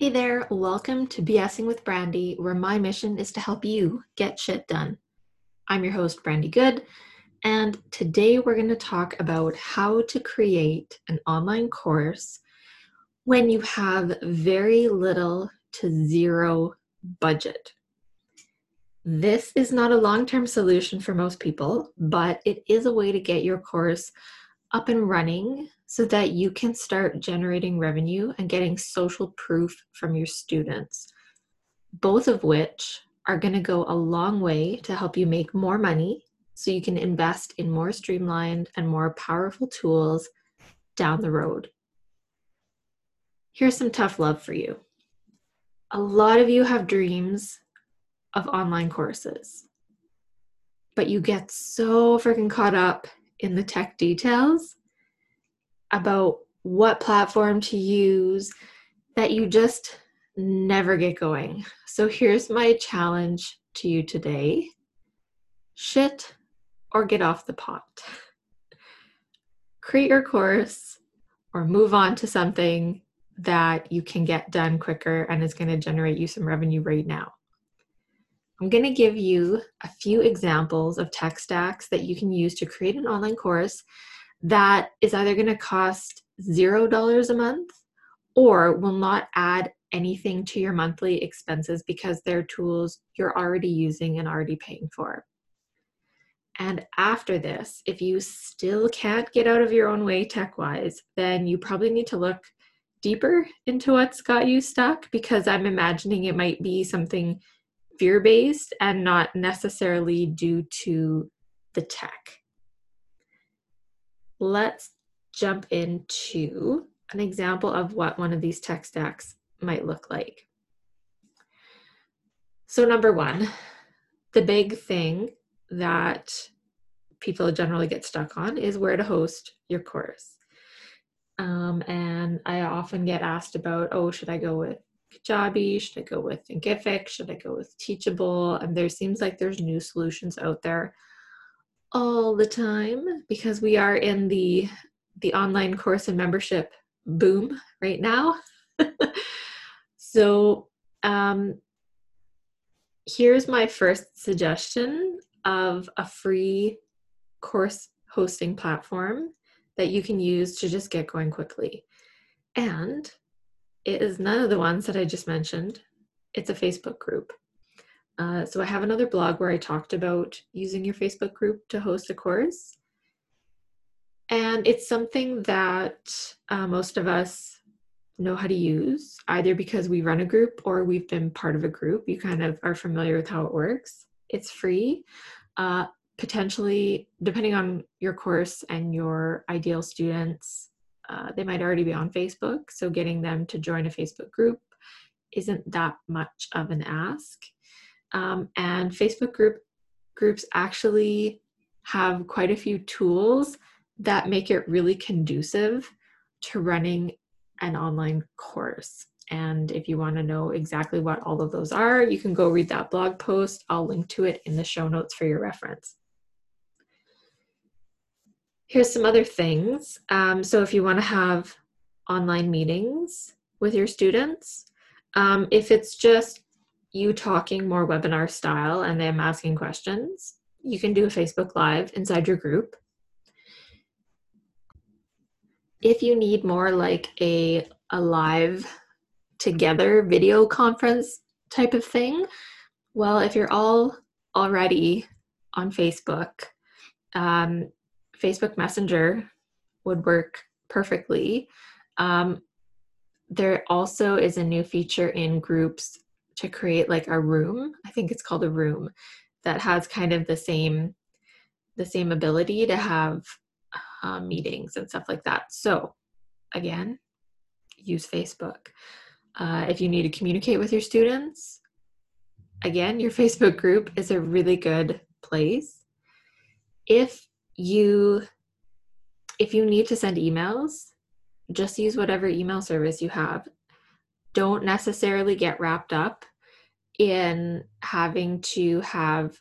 Hey there, welcome to BSing with Brandi, where my mission is to help you get shit done. I'm your host, Brandi Good, and today we're going to talk about how to create an online course when you have very little to zero budget. This is not a long term solution for most people, but it is a way to get your course up and running so that you can start generating revenue and getting social proof from your students, both of which are going to go a long way to help you make more money so you can invest in more streamlined and more powerful tools down the road. Here's some tough love for you. A lot of you have dreams of online courses, but you get so freaking caught up in the tech details about what platform to use that you just never get going. So here's my challenge to you today shit or get off the pot. Create your course or move on to something that you can get done quicker and is going to generate you some revenue right now. I'm going to give you a few examples of tech stacks that you can use to create an online course that is either going to cost $0 a month or will not add anything to your monthly expenses because they're tools you're already using and already paying for. And after this, if you still can't get out of your own way tech wise, then you probably need to look deeper into what's got you stuck because I'm imagining it might be something fear based and not necessarily due to the tech let's jump into an example of what one of these tech stacks might look like. So, number one, the big thing that people generally get stuck on is where to host your course. Um, and I often get asked about, oh, should I go with Kajabi? Should I go with Thinkific? Should I go with Teachable? And there seems like there's new solutions out there all the time because we are in the the online course and membership boom right now. so um, here's my first suggestion of a free course hosting platform that you can use to just get going quickly. And it is none of the ones that I just mentioned. It's a Facebook group. Uh, so I have another blog where I talked about using your Facebook group to host a course. And it's something that uh, most of us know how to use, either because we run a group or we've been part of a group. You kind of are familiar with how it works. It's free. Uh, potentially, depending on your course and your ideal students, uh, they might already be on Facebook. So getting them to join a Facebook group isn't that much of an ask. Um, and Facebook group groups actually have quite a few tools that make it really conducive to running an online course. And if you want to know exactly what all of those are, you can go read that blog post. I'll link to it in the show notes for your reference. Here's some other things. Um, so, if you want to have online meetings with your students, um, if it's just you talking more webinar style and them asking questions, you can do a Facebook Live inside your group. If you need more like a, a live together video conference type of thing, well, if you're all already on Facebook, um, Facebook Messenger would work perfectly. Um, there also is a new feature in groups to create like a room. I think it's called a room that has kind of the same the same ability to have uh, meetings and stuff like that. So again use facebook. Uh, if you need to communicate with your students again your facebook group is a really good place. If you if you need to send emails just use whatever email service you have don't necessarily get wrapped up in having to have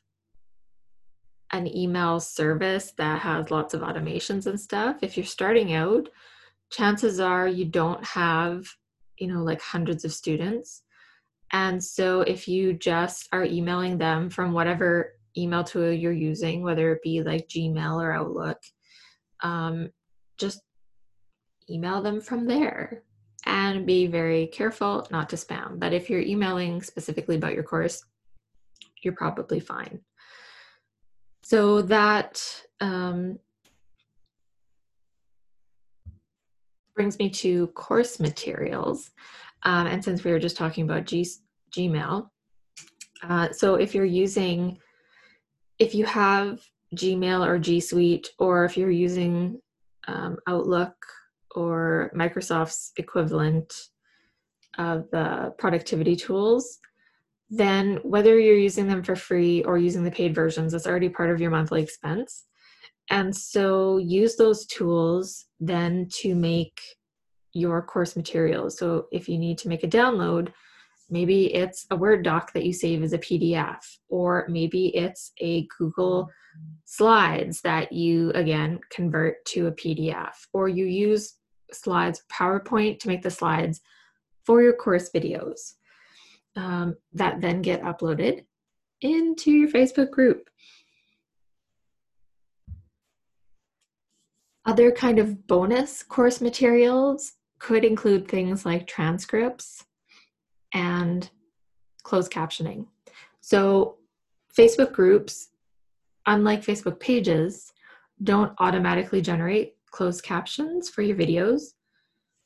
an email service that has lots of automations and stuff. If you're starting out, chances are you don't have you know, like hundreds of students. And so if you just are emailing them from whatever email tool you're using, whether it be like Gmail or Outlook, um, just email them from there and be very careful not to spam. But if you're emailing specifically about your course, you're probably fine. So that um, brings me to course materials. Um, and since we were just talking about G- Gmail, uh, so if you're using, if you have Gmail or G Suite, or if you're using um, Outlook or Microsoft's equivalent of the productivity tools, then whether you're using them for free or using the paid versions, it's already part of your monthly expense. And so use those tools then to make your course materials. So if you need to make a download, maybe it's a Word doc that you save as a PDF, or maybe it's a Google mm-hmm. Slides that you again convert to a PDF, or you use slides, PowerPoint to make the slides for your course videos um, that then get uploaded into your Facebook group. Other kind of bonus course materials could include things like transcripts and closed captioning. So, Facebook groups, unlike Facebook pages, don't automatically generate closed captions for your videos.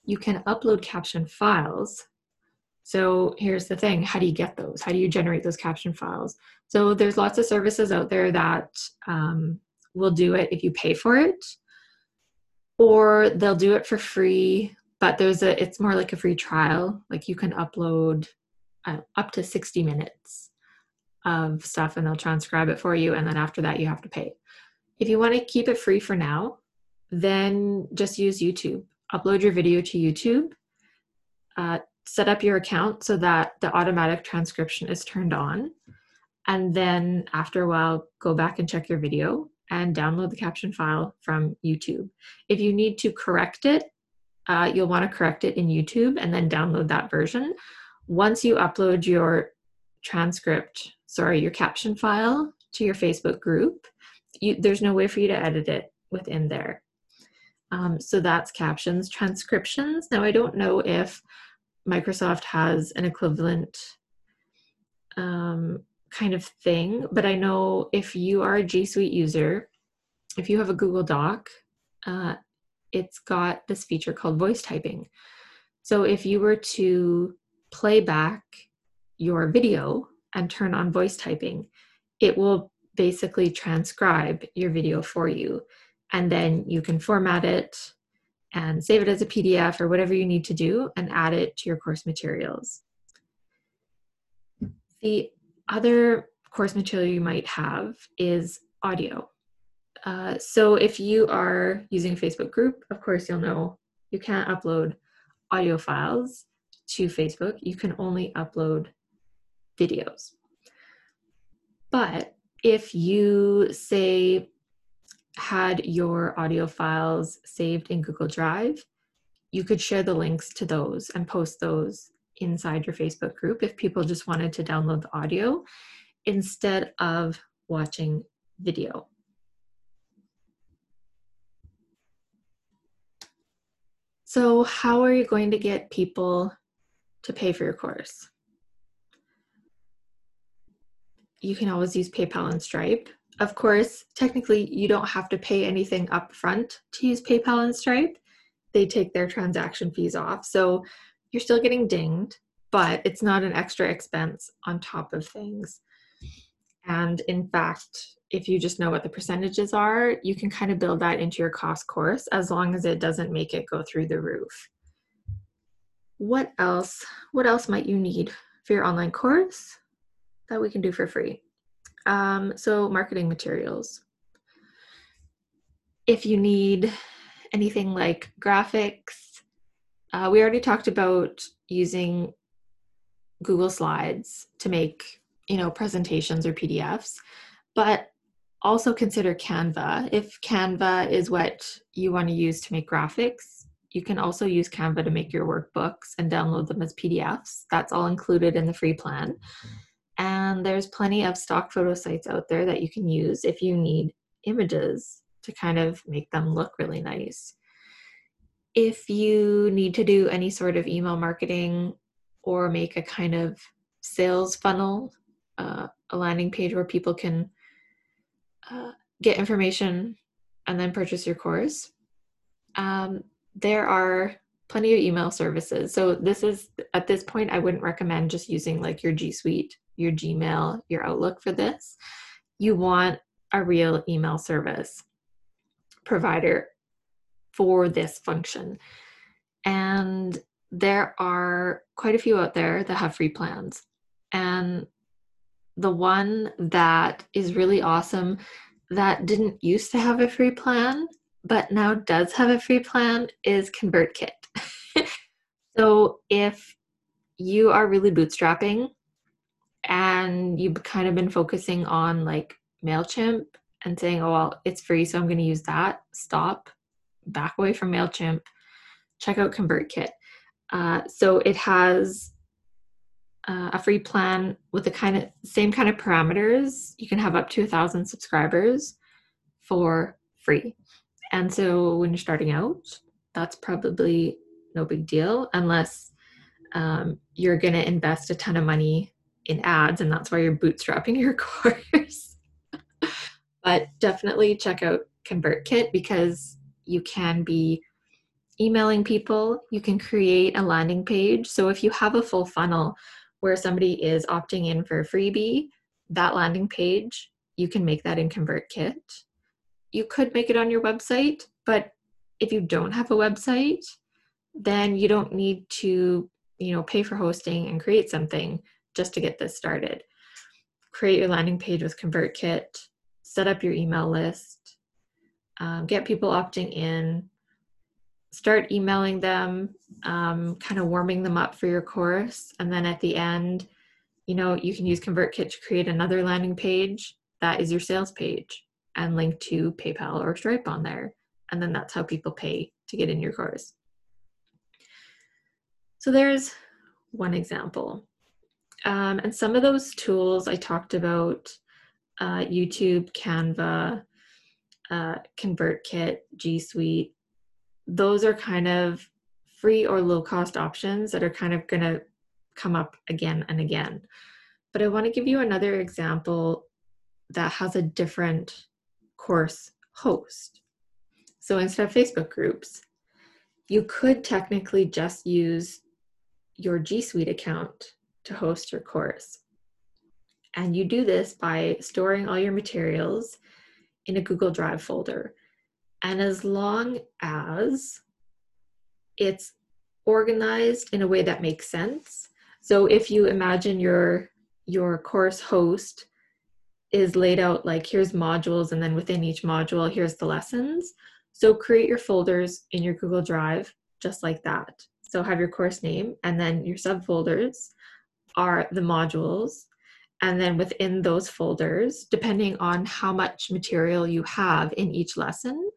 You can upload caption files. So here's the thing how do you get those? How do you generate those caption files? So there's lots of services out there that um, will do it if you pay for it, or they'll do it for free. But there's a it's more like a free trial. Like you can upload uh, up to 60 minutes of stuff and they'll transcribe it for you and then after that you have to pay. If you want to keep it free for now, then just use YouTube. Upload your video to YouTube. Uh, set up your account so that the automatic transcription is turned on. And then after a while, go back and check your video and download the caption file from YouTube. If you need to correct it, uh, you'll want to correct it in YouTube and then download that version. Once you upload your transcript, sorry, your caption file to your Facebook group, you, there's no way for you to edit it within there. Um, so that's captions. Transcriptions. Now, I don't know if Microsoft has an equivalent um, kind of thing, but I know if you are a G Suite user, if you have a Google Doc, uh, it's got this feature called voice typing. So if you were to play back your video and turn on voice typing, it will basically transcribe your video for you and then you can format it and save it as a PDF or whatever you need to do and add it to your course materials. The other course material you might have is audio. Uh, so if you are using a Facebook group, of course you'll know you can't upload audio files to Facebook. You can only upload videos. But if you say had your audio files saved in Google Drive, you could share the links to those and post those inside your Facebook group if people just wanted to download the audio instead of watching video. So, how are you going to get people to pay for your course? You can always use PayPal and Stripe of course, technically, you don't have to pay anything up front to use PayPal and Stripe. They take their transaction fees off. So you're still getting dinged, but it's not an extra expense on top of things. And in fact, if you just know what the percentages are, you can kind of build that into your cost course as long as it doesn't make it go through the roof. What else? What else might you need for your online course that we can do for free? Um, so, marketing materials. If you need anything like graphics, uh, we already talked about using Google Slides to make, you know, presentations or PDFs, but also consider Canva. If Canva is what you want to use to make graphics, You can also use Canva to make your workbooks and download them as PDFs. That's all included in the free plan. And there's plenty of stock photo sites out there that you can use if you need images to kind of make them look really nice. If you need to do any sort of email marketing or make a kind of sales funnel, uh, a landing page where people can uh, get information and then purchase your course, um, there are plenty of email services. So this is at this point, I wouldn't recommend just using like your G Suite, your Gmail, your Outlook for this. You want a real email service provider for this function. And there are quite a few out there that have free plans. And the one that is really awesome that didn't used to have a free plan but now does have a free plan is ConvertKit. so if you are really bootstrapping and you've kind of been focusing on like MailChimp and saying, oh, well, it's free, so I'm going to use that, stop, back away from MailChimp, check out ConvertKit. Uh, so it has uh, a free plan with the kind of same kind of parameters. You can have up to a thousand subscribers for free. And so when you're starting out, that's probably no big deal unless um, you're going to invest a ton of money in ads and that's why you're bootstrapping your course. but definitely check out ConvertKit because you can be emailing people, you can create a landing page. So if you have a full funnel where somebody is opting in for a freebie, that landing page, you can make that in ConvertKit you could make it on your website, but if you don't have a website, then you don't need to, you know, pay for hosting and create something just to get this started. Create your landing page with ConvertKit, set up your email list, um, get people opting in, start emailing them, um, kind of warming them up for your course. And then at the end, you know, you can use ConvertKit to create another landing page that is your sales page and link to PayPal or Stripe on there. And then that's how people pay to get in your course. So there's one example. Um, and some of those tools I talked about uh, YouTube, Canva, uh, ConvertKit, G Suite, those are kind of free or low cost options that are kind of going to come up again and again. But I want to give you another example that has a different course host. So instead of Facebook groups, you could technically just use your G Suite account to host your course. And you do this by storing all your materials in a Google Drive folder. And as long as it's organized in a way that makes sense. So if you imagine your your course host is laid out like here's modules and then within each module here's the lessons so create your folders in your google drive just like that so have your course name and then your subfolders are the modules and then within those folders depending on how much material you have in each lesson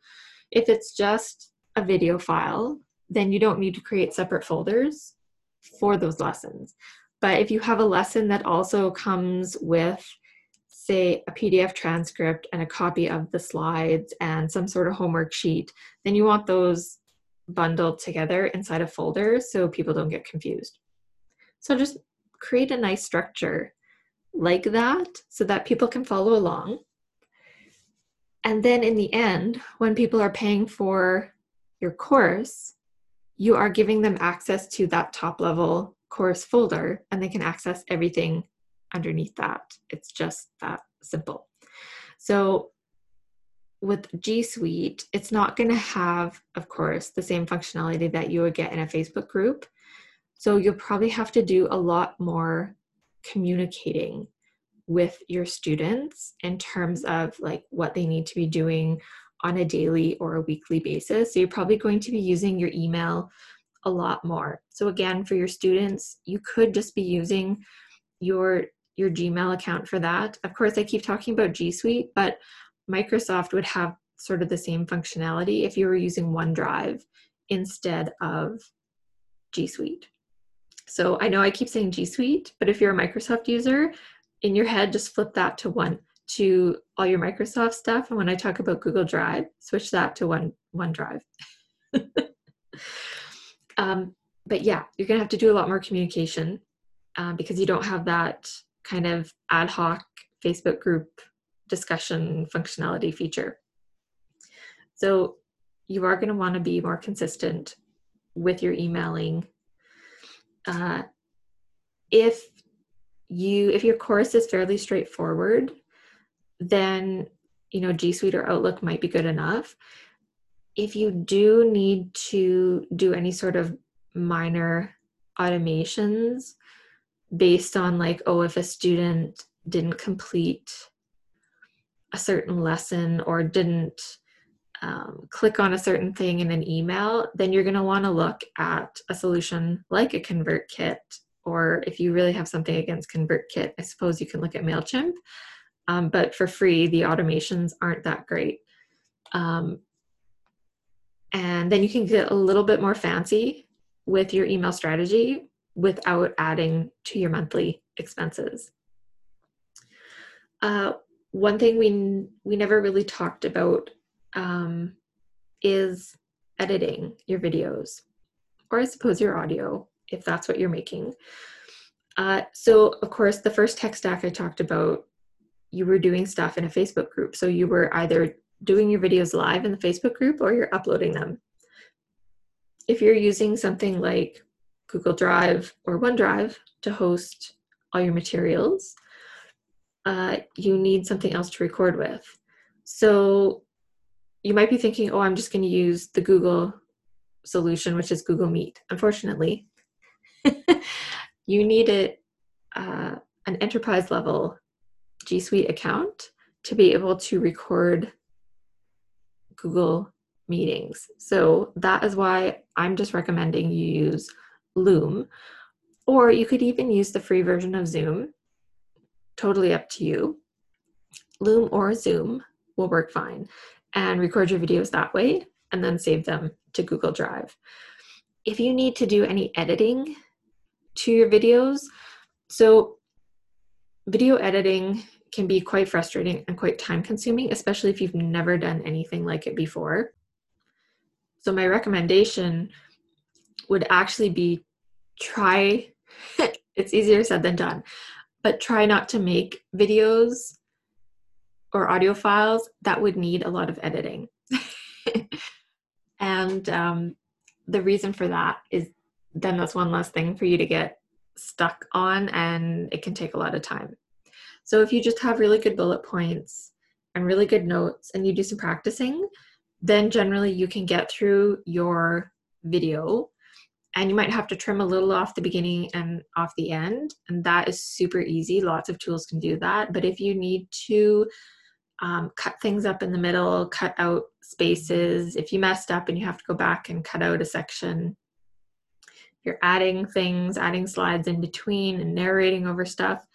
if it's just a video file then you don't need to create separate folders for those lessons but if you have a lesson that also comes with say a PDF transcript and a copy of the slides and some sort of homework sheet, then you want those bundled together inside a folder so people don't get confused. So just create a nice structure like that so that people can follow along. And then in the end, when people are paying for your course, you are giving them access to that top level course folder and they can access everything underneath that. It's just that simple. So with G Suite, it's not going to have, of course, the same functionality that you would get in a Facebook group. So you'll probably have to do a lot more communicating with your students in terms of like what they need to be doing on a daily or a weekly basis. So you're probably going to be using your email a lot more. So again, for your students, you could just be using your your Gmail account for that. Of course, I keep talking about G Suite, but Microsoft would have sort of the same functionality if you were using OneDrive instead of G Suite. So I know I keep saying G Suite, but if you're a Microsoft user, in your head, just flip that to one to all your Microsoft stuff. And when I talk about Google Drive, switch that to one OneDrive. um, but yeah, you're gonna have to do a lot more communication um, because you don't have that kind of ad hoc Facebook group discussion functionality feature. So you are to want to be more consistent with your emailing. Uh, if you if your course is fairly straightforward, then you know G Suite or Outlook might be good enough. If you do need to do any sort of minor automations based on like oh if a student didn't complete a certain lesson or didn't um, click on a certain thing in an email, then you're going to want to look at a solution like a ConvertKit. Or if you really have something against ConvertKit, I suppose you can look at MailChimp. Um, but for free, the automations aren't that great. Um, and then you can get a little bit more fancy with your email strategy without adding to your monthly expenses. Uh, one thing we we never really talked about um, is editing your videos, or I suppose your audio, if that's what you're making. Uh, so, of course, the first tech stack I talked about, you were doing stuff in a Facebook group. So you were either doing your videos live in the Facebook group or you're uploading them. If you're using something like Google Drive or OneDrive to host all your materials, uh, you need something else to record with. So you might be thinking, oh, I'm just going to use the Google solution, which is Google Meet. Unfortunately, you need uh, an enterprise level G Suite account to be able to record Google meetings. So that is why I'm just recommending you use Loom, or you could even use the free version of Zoom. Totally up to you. Loom or Zoom will work fine and record your videos that way and then save them to Google Drive. If you need to do any editing to your videos, so video editing can be quite frustrating and quite time consuming, especially if you've never done anything like it before. So, my recommendation would actually be try, it's easier said than done, but try not to make videos or audio files that would need a lot of editing. and um, the reason for that is then that's one less thing for you to get stuck on, and it can take a lot of time. So if you just have really good bullet points and really good notes and you do some practicing, then generally you can get through your video and you might have to trim a little off the beginning and off the end and that is super easy lots of tools can do that but if you need to um, cut things up in the middle, cut out spaces. If you messed up and you have to go back and cut out a section, you're adding things, adding slides in between and narrating over stuff,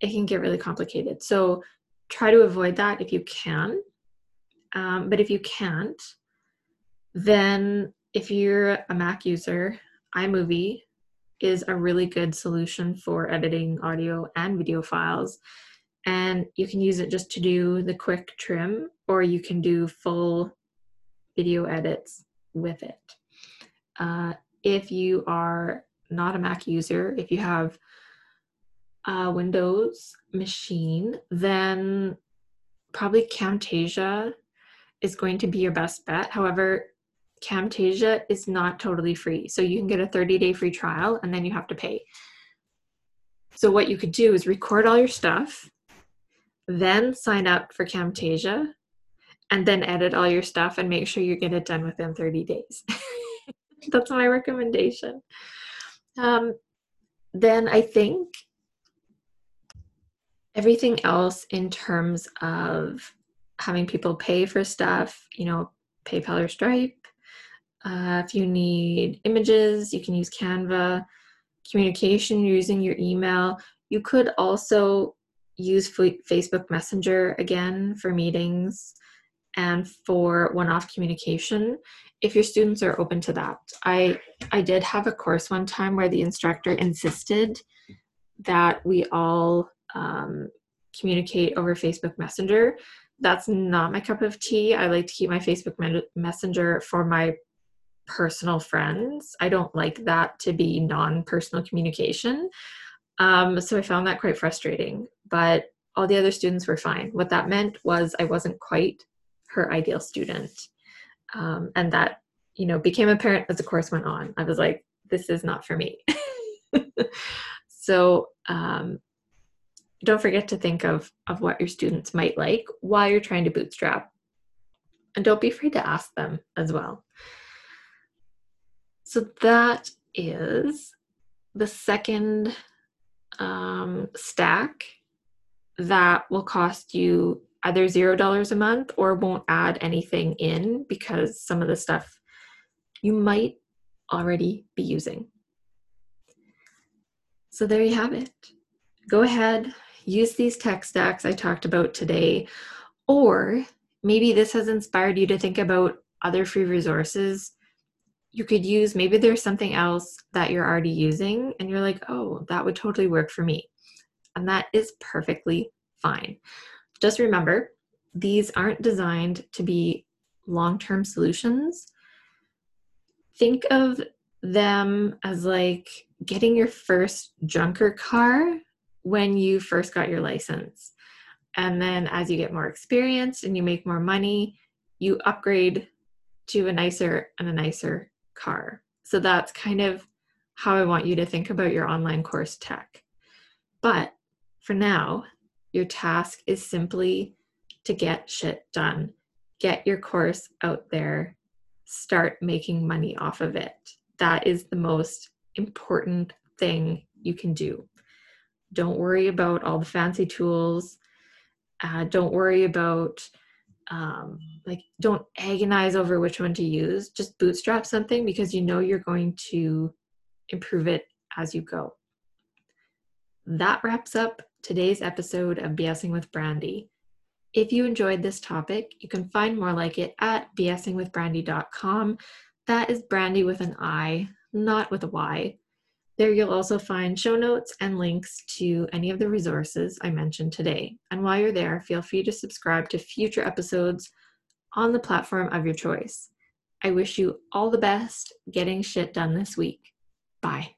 it can get really complicated. So try to avoid that if you can. Um, but if you can't, then if you're a Mac user, iMovie is a really good solution for editing audio and video files and you can use it just to do the quick trim or you can do full video edits with it. Uh, if you are not a Mac user, if you have a Windows machine, then probably Camtasia is going to be your best bet. However, Camtasia is not totally free. So you can get a 30 day free trial and then you have to pay. So, what you could do is record all your stuff then sign up for Camtasia, and then edit all your stuff and make sure you get it done within 30 days. That's my recommendation. Um, then I think everything else in terms of having people pay for stuff, you know, PayPal or Stripe. Uh, if you need images, you can use Canva. Communication using your email. You could also use Facebook Messenger again for meetings and for one-off communication. If your students are open to that i i did have a course one time where the instructor insisted that we all um, communicate over facebook messenger. That's not my cup of tea. I like to keep my facebook messenger for my personal friends. I don't like that to be non-personal communication. Um, so i found that quite frustrating but all the other students were fine what that meant was i wasn't quite her ideal student. Um, and that, you know, became apparent as the course went on. I was like, this is not for me. so um, don't forget to think of, of what your students might like while you're trying to bootstrap. And don't be afraid to ask them as well. So that is the second um, stack that will cost you either zero dollars a month or won't add anything in because some of the stuff you might already be using. So there you have it. Go ahead, use these tech stacks I talked about today, or maybe this has inspired you to think about other free resources you could use. Maybe there's something else that you're already using and you're like, oh, that would totally work for me. And that is perfectly fine. Just remember, these aren't designed to be long term solutions. Think of them as like getting your first junker car when you first got your license. And then as you get more experienced and you make more money, you upgrade to a nicer and a nicer car. So that's kind of how I want you to think about your online course tech. But for now, your task is simply to get shit done. Get your course out there. Start making money off of it. That is the most important thing you can do. Don't worry about all the fancy tools. Uh, don't worry about um, like don't agonize over which one to use. Just bootstrap something because you know you're going to improve it as you go. That wraps up today's episode of BSing with Brandi. If you enjoyed this topic, you can find more like it at bsingwithbrandi.com. That is Brandi with an I, not with a Y. There you'll also find show notes and links to any of the resources I mentioned today. And while you're there, feel free to subscribe to future episodes on the platform of your choice. I wish you all the best getting shit done this week. Bye.